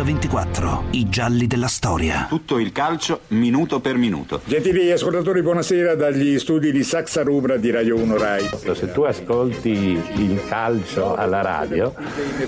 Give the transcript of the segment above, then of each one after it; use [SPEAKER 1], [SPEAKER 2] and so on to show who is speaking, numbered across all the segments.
[SPEAKER 1] Mix24, i gialli della storia.
[SPEAKER 2] Tutto il calcio minuto per minuto.
[SPEAKER 3] Gentili ascoltatori, buonasera dagli studi di Saxa Rubra di Radio 1 Rai.
[SPEAKER 4] Se tu ascolti il calcio alla radio,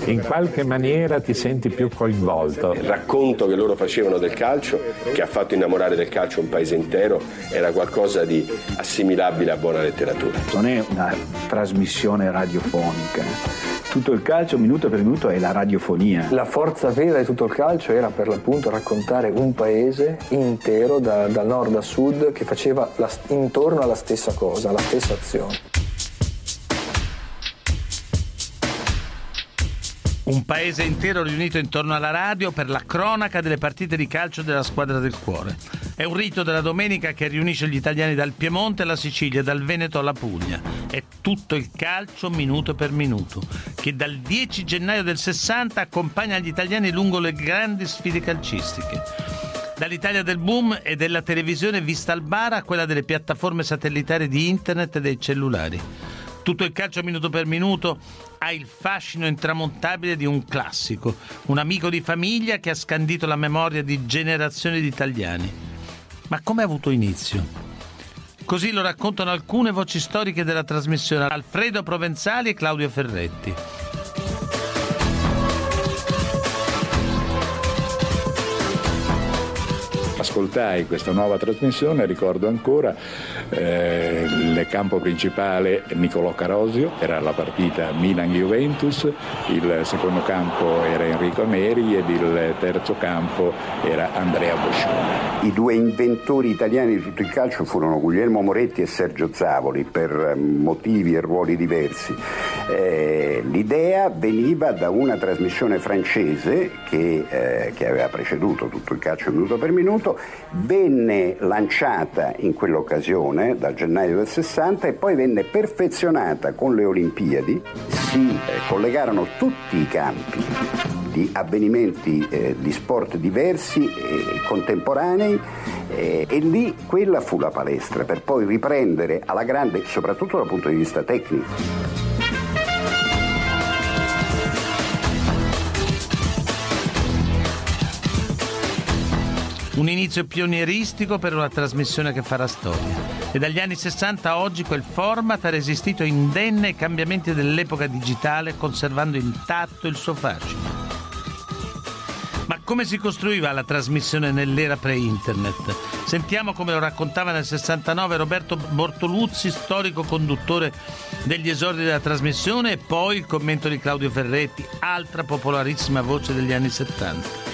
[SPEAKER 4] in qualche maniera ti senti più coinvolto.
[SPEAKER 5] Il racconto che loro facevano del calcio, che ha fatto innamorare del calcio un paese intero, era qualcosa di assimilabile a buona letteratura.
[SPEAKER 6] Non è una trasmissione radiofonica tutto il calcio minuto per minuto è la radiofonia.
[SPEAKER 7] La forza vera di tutto il calcio era per l'appunto raccontare un paese intero da, da nord a sud che faceva la, intorno alla stessa cosa, alla stessa azione.
[SPEAKER 8] Un paese intero riunito intorno alla radio per la cronaca delle partite di calcio della squadra del cuore. È un rito della domenica che riunisce gli italiani dal Piemonte alla Sicilia, dal Veneto alla Puglia. È tutto il calcio minuto per minuto, che dal 10 gennaio del 60 accompagna gli italiani lungo le grandi sfide calcistiche. Dall'Italia del boom e della televisione vista al bar a quella delle piattaforme satellitari di internet e dei cellulari. Tutto il calcio minuto per minuto ha il fascino intramontabile di un classico, un amico di famiglia che ha scandito la memoria di generazioni di italiani. Ma come ha avuto inizio? Così lo raccontano alcune voci storiche della trasmissione Alfredo Provenzali e Claudio Ferretti.
[SPEAKER 3] Ascoltai questa nuova trasmissione, ricordo ancora eh, il campo principale Nicolò Carosio, era la partita Milan-Juventus, il secondo campo era Enrico Neri ed il terzo campo era Andrea Boscione.
[SPEAKER 9] I due inventori italiani di tutto il calcio furono Guglielmo Moretti e Sergio Zavoli per motivi e ruoli diversi. Eh, l'idea veniva da una trasmissione francese che, eh, che aveva preceduto tutto il calcio minuto per minuto venne lanciata in quell'occasione dal gennaio del 60 e poi venne perfezionata con le Olimpiadi, si eh, collegarono tutti i campi di avvenimenti eh, di sport diversi e contemporanei eh, e lì quella fu la palestra per poi riprendere alla grande, soprattutto dal punto di vista tecnico.
[SPEAKER 8] Un inizio pionieristico per una trasmissione che farà storia. E dagli anni 60 a oggi quel format ha resistito indenne ai cambiamenti dell'epoca digitale, conservando intatto il suo fascino. Come si costruiva la trasmissione nell'era pre-internet? Sentiamo come lo raccontava nel 69 Roberto Bortoluzzi, storico conduttore degli esordi della trasmissione, e poi il commento di Claudio Ferretti, altra popolarissima voce degli anni 70.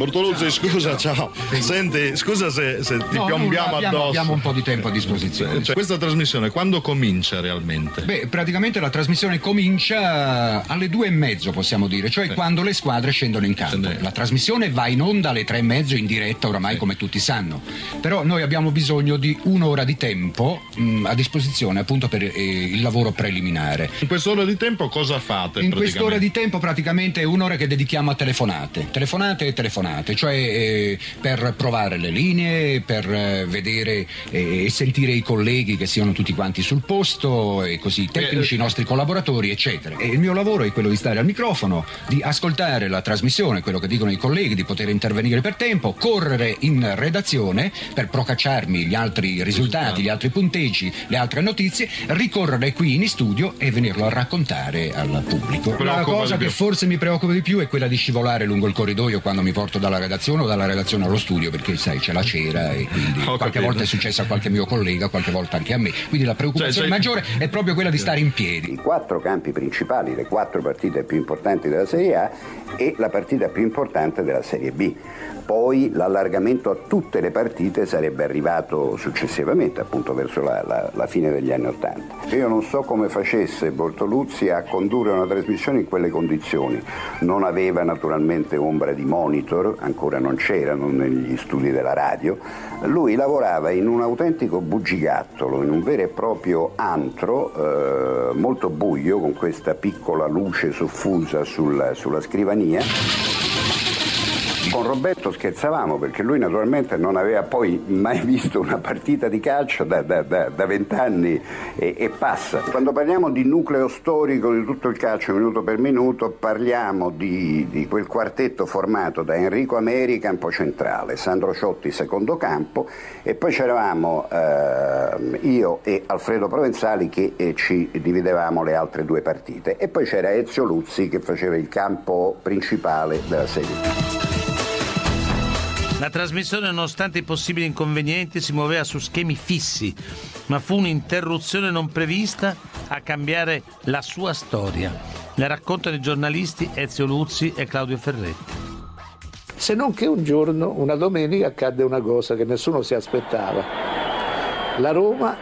[SPEAKER 10] Bortoluzzi, scusa, ciao. Senti, scusa se, se ti
[SPEAKER 11] no,
[SPEAKER 10] piombiamo
[SPEAKER 11] abbiamo,
[SPEAKER 10] addosso.
[SPEAKER 11] Abbiamo un po' di tempo a disposizione.
[SPEAKER 10] Cioè, questa trasmissione quando comincia realmente?
[SPEAKER 11] Beh, praticamente la trasmissione comincia alle due e mezzo, possiamo dire, cioè sì. quando le squadre scendono in campo. Sì. La trasmissione va in onda alle tre e mezzo in diretta, oramai sì. come tutti sanno. Però noi abbiamo bisogno di un'ora di tempo mh, a disposizione appunto per eh, il lavoro preliminare.
[SPEAKER 10] In quest'ora di tempo cosa fate?
[SPEAKER 11] In quest'ora di tempo praticamente è un'ora che dedichiamo a telefonate. Telefonate e telefonate telefonate, cioè eh, per provare le linee, per eh, vedere eh, e sentire i colleghi che siano tutti quanti sul posto e così, i tecnici, i nostri collaboratori, eccetera. E il mio lavoro è quello di stare al microfono, di ascoltare la trasmissione, quello che dicono i colleghi, di poter intervenire per tempo, correre in redazione per procacciarmi gli altri risultati, gli altri punteggi, le altre notizie, ricorrere qui in studio e venirlo a raccontare al pubblico. La cosa che forse mi preoccupa di più è quella di scivolare lungo il corridoio quando mi porto dalla redazione o dalla redazione allo studio perché sai c'è la cera e quindi Ho qualche capito. volta è successo a qualche mio collega, qualche volta anche a me. Quindi la preoccupazione cioè, maggiore è proprio quella di stare in piedi.
[SPEAKER 9] I quattro campi principali, le quattro partite più importanti della Serie A e la partita più importante della Serie B. Poi l'allargamento a tutte le partite sarebbe arrivato successivamente, appunto verso la, la, la fine degli anni Ottanta. Io non so come facesse Bortoluzzi a condurre una trasmissione in quelle condizioni. Non aveva naturalmente ombra di monitor, ancora non c'erano negli studi della radio. Lui lavorava in un autentico bugigattolo, in un vero e proprio antro, eh, molto buio, con questa piccola luce soffusa sul, sulla scrivania नहीं है। Con Roberto scherzavamo perché lui naturalmente non aveva poi mai visto una partita di calcio da, vent'anni e, e, passa. Quando parliamo di nucleo storico di tutto il calcio minuto per minuto parliamo di, di quel quartetto formato da Enrico Ameri campo centrale, Sandro Ciotti secondo campo e poi c'eravamo eh, io e Alfredo Provenzali che eh, ci dividevamo le altre due partite e poi c'era Ezio Luzzi che faceva il campo principale della Serie
[SPEAKER 8] la trasmissione, nonostante i possibili inconvenienti, si muoveva su schemi fissi, ma fu un'interruzione non prevista a cambiare la sua storia. La raccontano i giornalisti Ezio Luzzi e Claudio Ferretti.
[SPEAKER 4] Se non che un giorno, una domenica, accadde una cosa che nessuno si aspettava. La Roma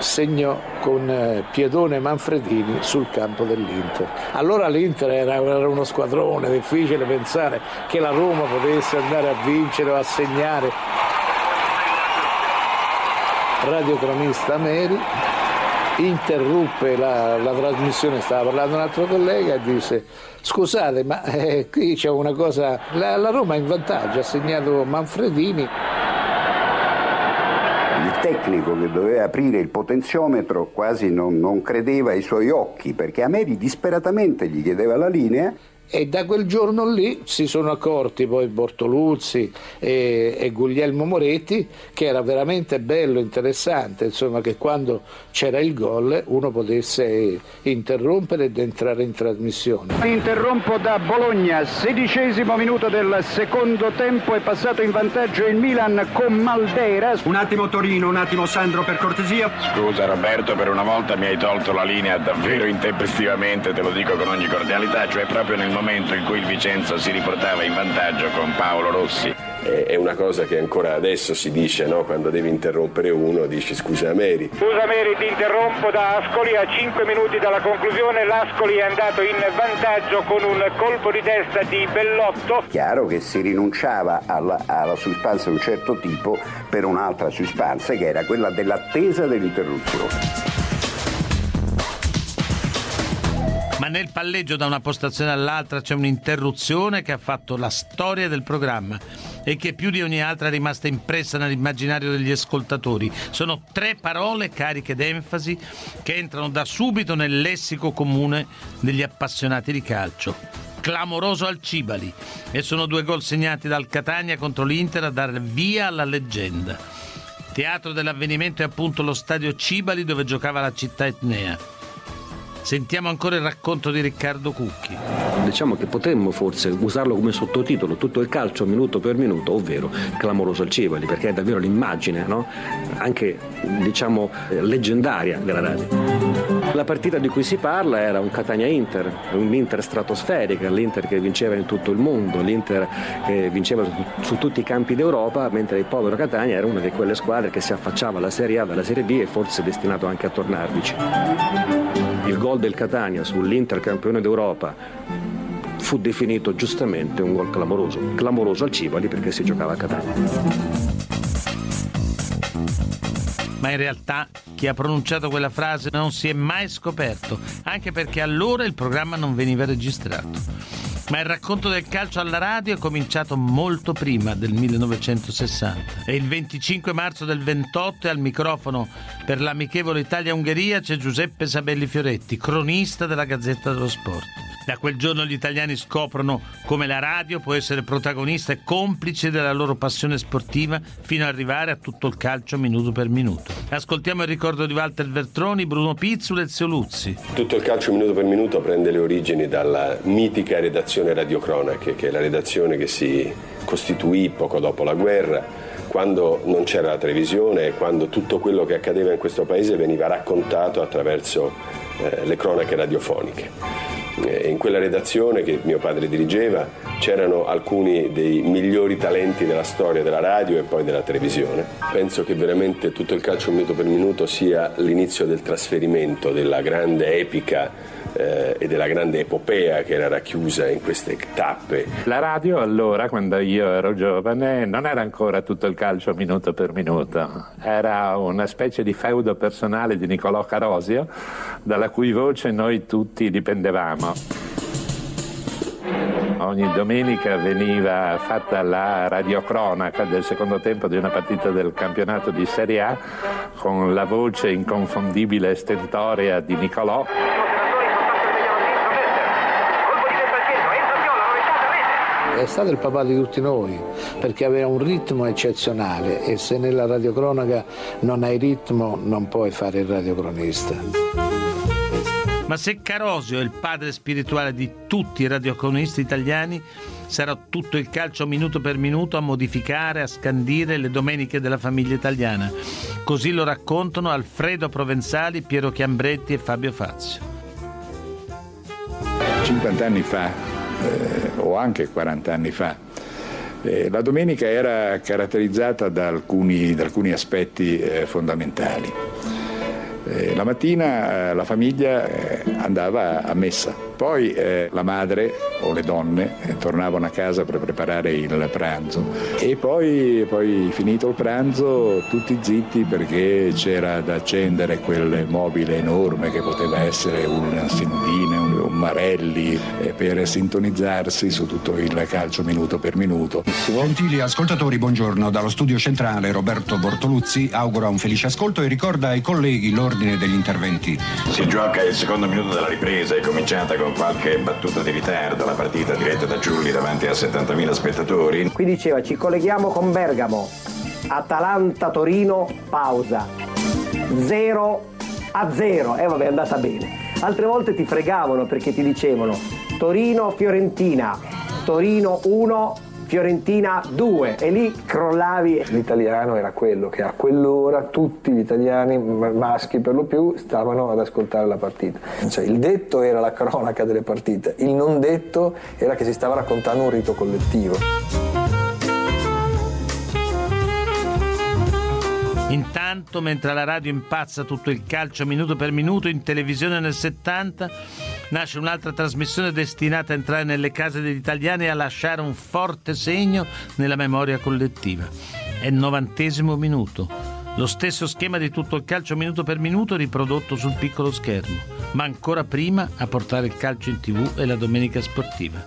[SPEAKER 4] segnò con eh, Piedone e Manfredini sul campo dell'Inter. Allora l'Inter era, uno squadrone, difficile pensare che la Roma potesse andare a vincere o a segnare. Radiocronista Meri interruppe la, la, trasmissione, stava parlando un altro collega e disse scusate ma eh, qui c'è una cosa, la, la Roma è in vantaggio, ha segnato Manfredini
[SPEAKER 9] tecnico che doveva aprire il potenziometro quasi non, non credeva ai suoi occhi perché Ameri disperatamente gli chiedeva la linea
[SPEAKER 4] e da quel giorno lì si sono accorti poi Bortoluzzi e, e Guglielmo Moretti che era veramente bello, interessante, insomma che quando c'era il gol uno potesse interrompere ed entrare in trasmissione.
[SPEAKER 12] Interrompo da Bologna, sedicesimo minuto del secondo tempo, è passato in vantaggio il Milan con Maldera.
[SPEAKER 13] Un attimo Torino, un attimo Sandro per cortesia.
[SPEAKER 3] Scusa Roberto, per una volta mi hai tolto la linea davvero intempestivamente, te lo dico con ogni cordialità, cioè proprio nel momento momento in cui il Vicenza si riportava in vantaggio con Paolo Rossi.
[SPEAKER 5] È una cosa che ancora adesso si dice, no? quando devi interrompere uno, dici scusa Meri.
[SPEAKER 12] Scusa Meri, ti interrompo da Ascoli a 5 minuti dalla conclusione. L'Ascoli è andato in vantaggio con un colpo di testa di Bellotto.
[SPEAKER 9] Chiaro che si rinunciava alla, alla suspensa di un certo tipo per un'altra suspensa che era quella dell'attesa dell'interruzione.
[SPEAKER 8] Ma nel palleggio da una postazione all'altra c'è un'interruzione che ha fatto la storia del programma e che più di ogni altra è rimasta impressa nell'immaginario degli ascoltatori. Sono tre parole cariche d'enfasi che entrano da subito nel lessico comune degli appassionati di calcio. Clamoroso al Cibali e sono due gol segnati dal Catania contro l'Inter a dar via alla leggenda. Teatro dell'avvenimento è appunto lo stadio Cibali dove giocava la città etnea. Sentiamo ancora il racconto di Riccardo Cucchi.
[SPEAKER 14] Diciamo che potremmo forse usarlo come sottotitolo tutto il calcio minuto per minuto, ovvero clamoroso al Civoli, perché è davvero l'immagine, no? anche diciamo leggendaria della radio. La partita di cui si parla era un Catania-Inter, un'Inter stratosferica, l'Inter che vinceva in tutto il mondo, l'Inter che vinceva su, su tutti i campi d'Europa, mentre il povero Catania era una di quelle squadre che si affacciava alla Serie A dalla Serie B e forse destinato anche a tornarvici. Il gol del Catania sull'Inter campione d'Europa fu definito giustamente un gol clamoroso, clamoroso al Cibali perché si giocava a Catania.
[SPEAKER 8] Ma in realtà chi ha pronunciato quella frase non si è mai scoperto, anche perché allora il programma non veniva registrato. Ma il racconto del calcio alla radio è cominciato molto prima del 1960 e il 25 marzo del 28 al microfono per l'amichevole Italia-Ungheria c'è Giuseppe Sabelli Fioretti, cronista della Gazzetta dello Sport. Da quel giorno gli italiani scoprono come la radio può essere protagonista e complice della loro passione sportiva fino ad arrivare a tutto il calcio minuto per minuto. Ascoltiamo il ricordo di Walter Vertroni, Bruno Pizzula e Zio Luzzi.
[SPEAKER 5] Tutto il calcio minuto per minuto prende le origini dalla mitica redazione Radiocronache, che è la redazione che si costituì poco dopo la guerra quando non c'era la televisione e quando tutto quello che accadeva in questo paese veniva raccontato attraverso eh, le cronache radiofoniche. Eh, in quella redazione che mio padre dirigeva c'erano alcuni dei migliori talenti della storia della radio e poi della televisione. Penso che veramente tutto il calcio minuto per minuto sia l'inizio del trasferimento della grande epica eh, e della grande epopea che era racchiusa in queste tappe.
[SPEAKER 4] La radio allora, quando io ero giovane, non era ancora tutto il calcio minuto per minuto, era una specie di feudo personale di Niccolò Carosio, dalla cui voce noi tutti dipendevamo.
[SPEAKER 15] Ogni domenica veniva fatta la radiocronaca del secondo tempo di una partita del campionato di Serie A con la voce inconfondibile e stentorea di Nicolò.
[SPEAKER 4] È stato il papà di tutti noi perché aveva un ritmo eccezionale e se nella radiocronaca non hai ritmo non puoi fare il radiocronista.
[SPEAKER 8] Ma se Carosio è il padre spirituale di tutti i radiocronisti italiani, sarà tutto il calcio minuto per minuto a modificare, a scandire le domeniche della famiglia italiana. Così lo raccontano Alfredo Provenzali, Piero Chiambretti e Fabio Fazio.
[SPEAKER 3] 50 anni fa, eh, o anche 40 anni fa, eh, la domenica era caratterizzata da alcuni, da alcuni aspetti eh, fondamentali. Eh, la mattina eh, la famiglia eh, andava a messa, poi eh, la madre o le donne eh, tornavano a casa per preparare il pranzo e poi, poi, finito il pranzo tutti zitti perché c'era da accendere quel mobile enorme che poteva essere un Sindine, un, un Marelli eh, per sintonizzarsi su tutto il calcio minuto per minuto.
[SPEAKER 11] Gentili ascoltatori, buongiorno. Dallo studio centrale Roberto Bortoluzzi augura un felice ascolto e ricorda ai colleghi l'ordine degli interventi.
[SPEAKER 16] Si gioca il secondo minuto della ripresa, è cominciata qualche battuta di ritardo, la partita diretta da Giulli davanti a 70.000 spettatori.
[SPEAKER 17] Qui diceva ci colleghiamo con Bergamo, Atalanta-Torino, pausa, 0 a 0, e eh, vabbè è andata bene. Altre volte ti fregavano perché ti dicevano Torino-Fiorentina, Torino 1, Fiorentina 2 e lì crollavi.
[SPEAKER 7] L'italiano era quello che a quell'ora tutti gli italiani maschi per lo più stavano ad ascoltare la partita. Cioè, il detto era la cronaca delle partite, il non detto era che si stava raccontando un rito collettivo.
[SPEAKER 8] Intanto, mentre la radio impazza tutto il calcio minuto per minuto, in televisione nel 70 nasce un'altra trasmissione destinata a entrare nelle case degli italiani e a lasciare un forte segno nella memoria collettiva. È il novantesimo minuto. Lo stesso schema di tutto il calcio minuto per minuto riprodotto sul piccolo schermo, ma ancora prima a portare il calcio in tv e la domenica sportiva.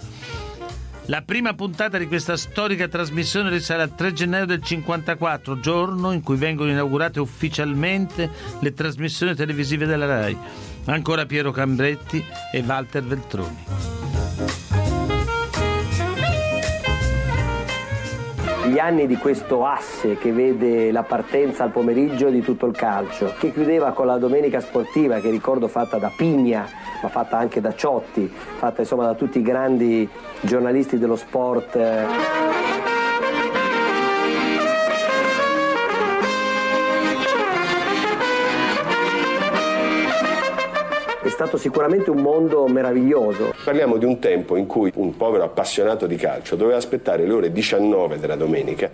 [SPEAKER 8] La prima puntata di questa storica trasmissione risale al 3 gennaio del 54, giorno in cui vengono inaugurate ufficialmente le trasmissioni televisive della RAI. Ancora Piero Cambretti e Walter Veltroni.
[SPEAKER 17] Gli anni di questo asse che vede la partenza al pomeriggio di tutto il calcio, che chiudeva con la domenica sportiva, che ricordo fatta da Pigna, ma fatta anche da Ciotti, fatta insomma da tutti i grandi giornalisti dello sport. Stato sicuramente un mondo meraviglioso.
[SPEAKER 5] Parliamo di un tempo in cui un povero appassionato di calcio doveva aspettare le ore 19 della domenica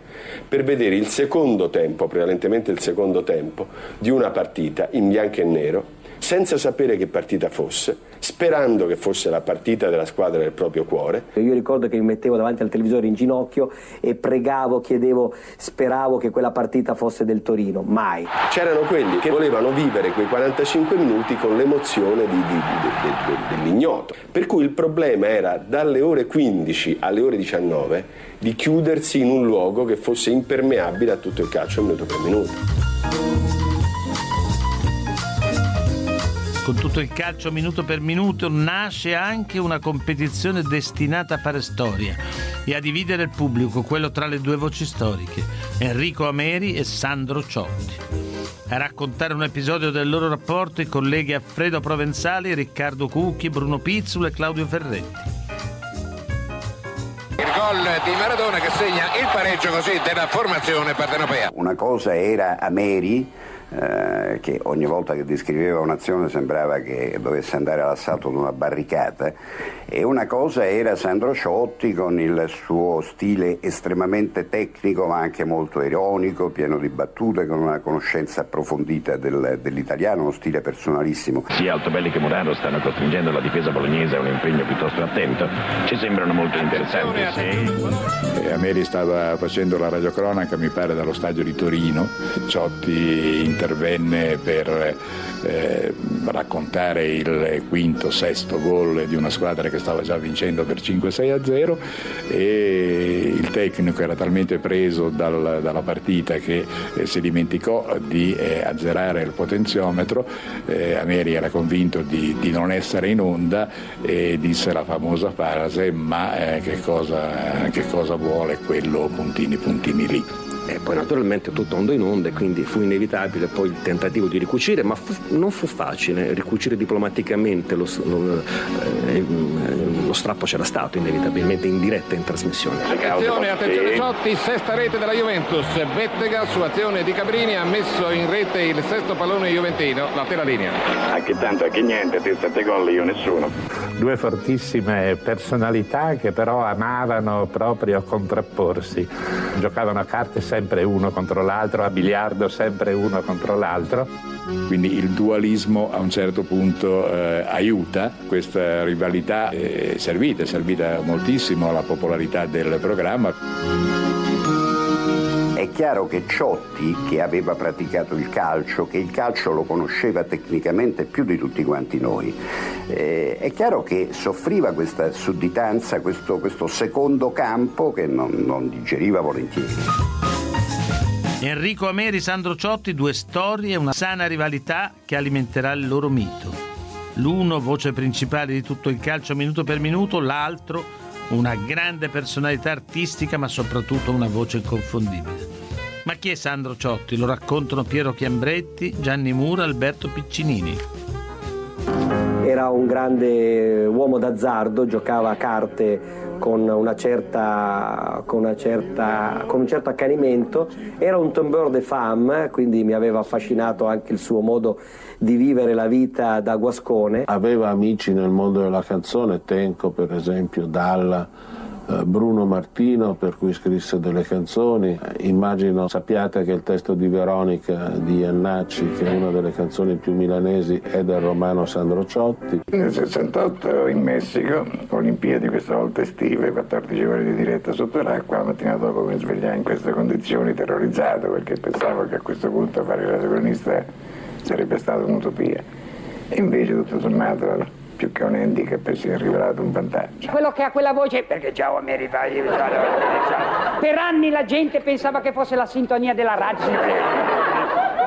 [SPEAKER 5] per vedere il secondo tempo, prevalentemente il secondo tempo, di una partita in bianco e nero senza sapere che partita fosse, sperando che fosse la partita della squadra del proprio cuore.
[SPEAKER 17] Io ricordo che mi mettevo davanti al televisore in ginocchio e pregavo, chiedevo, speravo che quella partita fosse del Torino, mai.
[SPEAKER 5] C'erano quelli che volevano vivere quei 45 minuti con l'emozione di, di, di, dell'ignoto. Per cui il problema era dalle ore 15 alle ore 19 di chiudersi in un luogo che fosse impermeabile a tutto il calcio minuto per minuto.
[SPEAKER 8] Con tutto il calcio minuto per minuto nasce anche una competizione destinata a fare storia e a dividere il pubblico, quello tra le due voci storiche, Enrico Ameri e Sandro Ciotti. A raccontare un episodio del loro rapporto i colleghi Alfredo Provenzali, Riccardo Cucchi, Bruno Pizzul e Claudio Ferretti.
[SPEAKER 18] Il gol di Maradona che segna il pareggio così della formazione partenopea.
[SPEAKER 9] Una cosa era Ameri eh, che ogni volta che descriveva un'azione sembrava che dovesse andare all'assalto di una barricata e una cosa era Sandro Ciotti con il suo stile estremamente tecnico ma anche molto ironico, pieno di battute, con una conoscenza approfondita del, dell'italiano, uno stile personalissimo.
[SPEAKER 16] Sia Altobelli che Murano stanno costringendo la difesa bolognese a un impegno piuttosto attento, ci sembrano molto interessanti.
[SPEAKER 3] Sì. Ameri stava facendo la radiocronaca, mi pare, dallo stadio di Torino, Ciotti in intervenne per eh, raccontare il quinto, sesto gol di una squadra che stava già vincendo per 5-6 a 0 e il tecnico era talmente preso dal, dalla partita che eh, si dimenticò di eh, azzerare il potenziometro, eh, Ameri era convinto di, di, non essere in onda e disse la famosa frase ma eh, che cosa, che cosa vuole quello puntini puntini lì.
[SPEAKER 14] E poi naturalmente tutto andò in onda e quindi fu inevitabile poi il tentativo di ricucire, ma fu, non fu facile ricucire diplomaticamente lo, lo, eh, lo, strappo c'era stato inevitabilmente in diretta in trasmissione.
[SPEAKER 18] Attenzione, attenzione Ciotti, sesta rete della Juventus, Bettega su azione di Cabrini ha messo in rete il sesto pallone juventino, la tela linea.
[SPEAKER 16] Anche tanto, anche niente, te sette gol, io nessuno.
[SPEAKER 15] Due fortissime personalità che però amavano proprio contrapporsi, giocavano a carte sempre uno contro l'altro, a biliardo sempre uno contro l'altro.
[SPEAKER 3] Quindi il dualismo a un certo punto eh, aiuta, questa rivalità è servita, è servita moltissimo alla popolarità del programma.
[SPEAKER 9] È chiaro che Ciotti, che aveva praticato il calcio, che il calcio lo conosceva tecnicamente più di tutti quanti noi, eh, è chiaro che soffriva questa sudditanza, questo, questo secondo campo che non, non digeriva volentieri.
[SPEAKER 8] Enrico Ameri, Sandro Ciotti, due storie, una sana rivalità che alimenterà il loro mito. L'uno voce principale di tutto il calcio minuto per minuto, l'altro una grande personalità artistica ma soprattutto una voce inconfondibile. Ma chi è Sandro Ciotti? Lo raccontano Piero Chiambretti, Gianni Mura, Alberto Piccinini.
[SPEAKER 17] Era un grande uomo d'azzardo, giocava a carte con, una certa, con, una certa, con un certo accanimento, era un tombeur de femme, quindi mi aveva affascinato anche il suo modo di vivere la vita da guascone.
[SPEAKER 19] Aveva amici nel mondo della canzone, Tenco per esempio, Dalla Bruno Martino per cui scrisse delle canzoni. Immagino sappiate che il testo di Veronica di Iannacci, che è una delle canzoni più milanesi, è del romano Sandro Ciotti.
[SPEAKER 20] Nel 68 in Messico, Olimpiadi questa volta estive, 14 ore di diretta sotto l'acqua, la mattina dopo mi svegliai in queste condizioni terrorizzato perché pensavo che a questo punto fare la cronista sarebbe stata un'utopia. E invece tutto sommato più che un handicap si è rivelato un vantaggio.
[SPEAKER 21] Quello che ha quella voce, perché ciao a me rifai, per anni la gente pensava che fosse la sintonia della radio.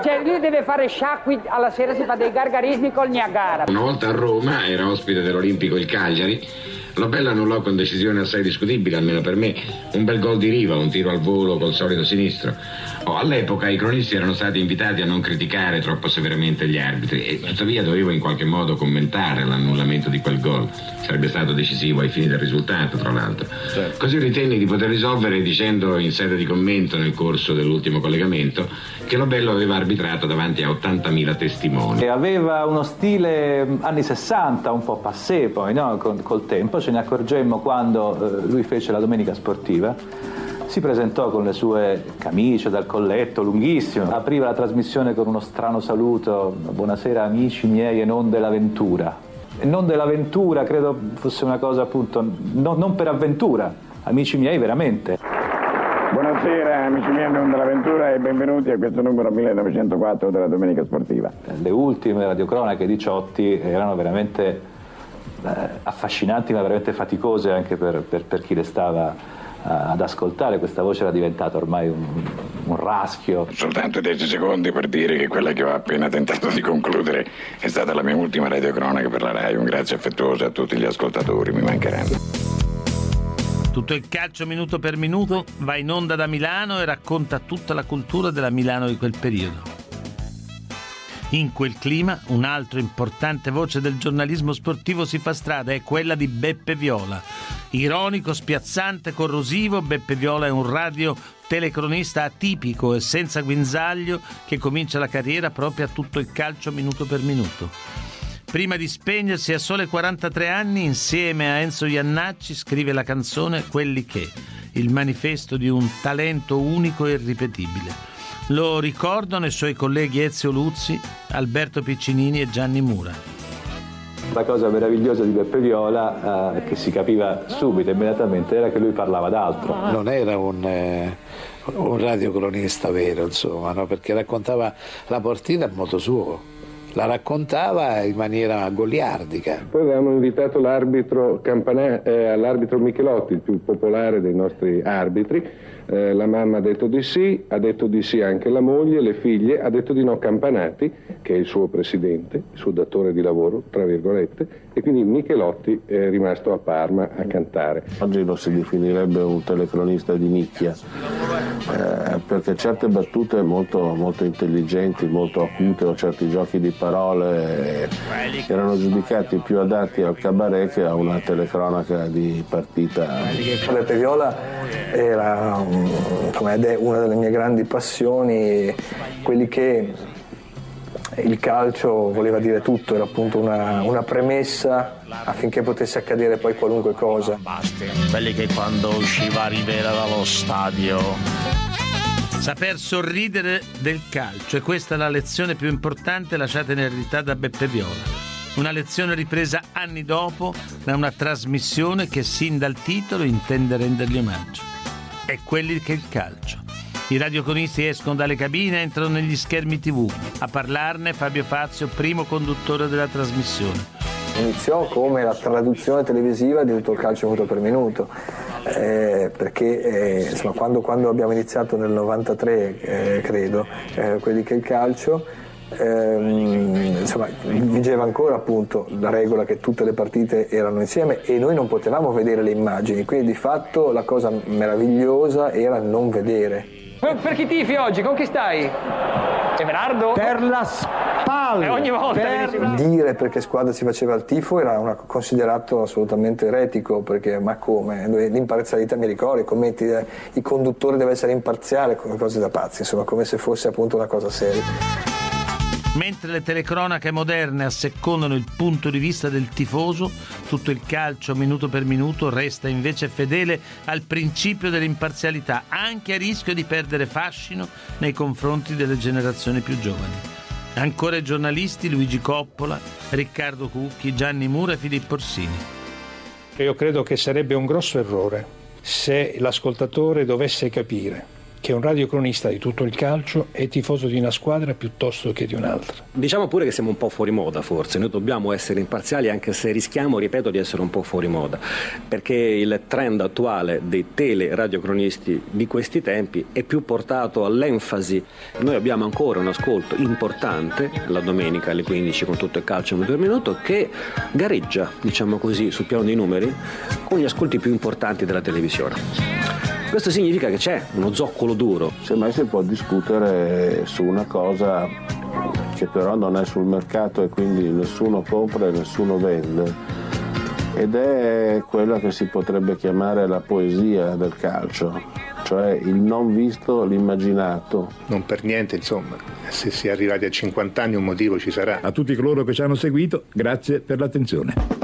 [SPEAKER 21] Cioè lui deve fare sciacqui, alla sera si fa dei gargarismi col Niagara.
[SPEAKER 22] Una volta a Roma era ospite dell'Olimpico il Cagliari Lobella annullò con decisione assai discutibile, almeno per me, un bel gol di riva, un tiro al volo col solito sinistro. Oh, all'epoca i cronisti erano stati invitati a non criticare troppo severamente gli arbitri e tuttavia dovevo in qualche modo commentare l'annullamento di quel gol. Sarebbe stato decisivo ai fini del risultato, tra l'altro. Certo. Così ritenni di poter risolvere dicendo in sede di commento nel corso dell'ultimo collegamento che Lobello aveva arbitrato davanti a 80.000 testimoni.
[SPEAKER 23] E aveva uno stile anni 60, un po' passé poi, no? col tempo ce ne accorgemmo quando eh, lui fece la domenica sportiva. Si presentò con le sue camicie dal colletto lunghissimo, apriva la trasmissione con uno strano saluto, buonasera amici miei e non dell'avventura. E non dell'avventura credo fosse una cosa appunto, no, non per avventura, amici miei veramente.
[SPEAKER 20] Buonasera amici miei non dell'avventura e benvenuti a questo numero 1904 della Domenica Sportiva.
[SPEAKER 23] Le ultime radiocronache di Ciotti erano veramente affascinanti ma veramente faticose anche per, per, per chi le stava eh, ad ascoltare, questa voce era diventata ormai un, un, raschio.
[SPEAKER 20] Soltanto 10 secondi per dire che quella che ho appena tentato di concludere è stata la mia ultima radiocronaca per la RAI. Un grazie affettuoso a tutti gli ascoltatori, mi mancheranno.
[SPEAKER 8] Tutto il calcio minuto per minuto va in onda da Milano e racconta tutta la cultura della Milano di quel periodo. In quel clima, un altro importante voce del giornalismo sportivo si fa strada, è quella di Beppe Viola. Ironico, spiazzante, corrosivo, Beppe Viola è un radio telecronista atipico e senza guinzaglio che comincia la carriera proprio a tutto il calcio minuto per minuto. Prima di spegnersi a sole 43 anni, insieme a Enzo Iannacci, scrive la canzone Quelli che, il manifesto di un talento unico e irripetibile. Lo ricordano i suoi colleghi Ezio Luzzi, Alberto Piccinini e Gianni Mura.
[SPEAKER 23] La cosa meravigliosa di Beppe Viola, eh, che si capiva subito, immediatamente, era che lui parlava d'altro.
[SPEAKER 4] Non era un, eh, un radiocronista vero, insomma, no? perché raccontava la partita a modo suo la raccontava in maniera goliardica.
[SPEAKER 24] Poi avevamo invitato l'arbitro, Campana, eh, l'arbitro Michelotti, il più popolare dei nostri arbitri. Eh, la mamma ha detto di sì, ha detto di sì anche la moglie, le figlie, ha detto di no Campanati, che è il suo presidente, il suo datore di lavoro, tra virgolette, e quindi Michelotti è rimasto a Parma a cantare.
[SPEAKER 19] Oggi lo si definirebbe un telecronista di nicchia, eh, perché certe battute molto, molto intelligenti, molto acute o certi giochi di parole erano giudicati più adatti al cabaret che a una telecronaca di partita.
[SPEAKER 7] Beppe Viola era ed è una delle mie grandi passioni, quelli che il calcio voleva dire tutto, era appunto una, una, premessa affinché potesse accadere poi qualunque cosa.
[SPEAKER 8] Quelli che quando usciva Rivera dallo stadio Saper sorridere del calcio, e questa è la lezione più importante lasciata in eredità da Beppe Viola. Una lezione ripresa anni dopo da una trasmissione che sin dal titolo intende rendergli omaggio. È quelli che il calcio. I radioconisti escono dalle cabine e entrano negli schermi tv. A parlarne Fabio Fazio, primo conduttore della trasmissione.
[SPEAKER 7] Iniziò come la traduzione televisiva di tutto il calcio minuto per minuto eh, perché eh, insomma, quando, quando, abbiamo iniziato nel 93, eh, credo, eh, quelli che il calcio, ehm, insomma, vigeva ancora appunto la regola che tutte le partite erano insieme e noi non potevamo vedere le immagini, quindi di fatto la cosa meravigliosa era non vedere.
[SPEAKER 17] Per chi tifi oggi? Con chi stai? Everardo?
[SPEAKER 7] Per la spalle.
[SPEAKER 17] E ogni volta
[SPEAKER 7] per dire perché squadra si faceva il tifo era una, considerato assolutamente eretico, perché ma come? L'imparzialità mi ricordo, i commenti, eh, il conduttore deve essere imparziale, cose da pazzi, insomma, come se fosse appunto una cosa seria.
[SPEAKER 8] Mentre le telecronache moderne assecondano il punto di vista del tifoso, tutto il calcio minuto per minuto resta invece fedele al principio dell'imparzialità, anche a rischio di perdere fascino nei confronti delle generazioni più giovani. Ancora i giornalisti Luigi Coppola, Riccardo Cucchi, Gianni Mura e Filippo Orsini.
[SPEAKER 25] Io credo che sarebbe un grosso errore se l'ascoltatore dovesse capire che un radiocronista di tutto il calcio è tifoso di una squadra piuttosto che di un'altra.
[SPEAKER 14] Diciamo pure che siamo un po' fuori moda forse, noi dobbiamo essere imparziali anche se rischiamo, ripeto, di essere un po' fuori moda, perché il trend attuale dei teleradiocronisti di questi tempi è più portato all'enfasi. Noi abbiamo ancora un ascolto importante la domenica alle 15 con tutto il calcio minuto per minuto che gareggia, diciamo così, sul piano dei numeri con gli ascolti più importanti della televisione. Questo significa che c'è uno zoccolo duro.
[SPEAKER 19] Semmai si può discutere su una cosa che però non è sul mercato e quindi nessuno compra e nessuno vende. Ed è quella che si potrebbe chiamare la poesia del calcio, cioè il non visto, l'immaginato.
[SPEAKER 26] Non per niente, insomma, se si è arrivati a 50 anni un motivo ci sarà.
[SPEAKER 3] A tutti coloro che ci hanno seguito, grazie per l'attenzione.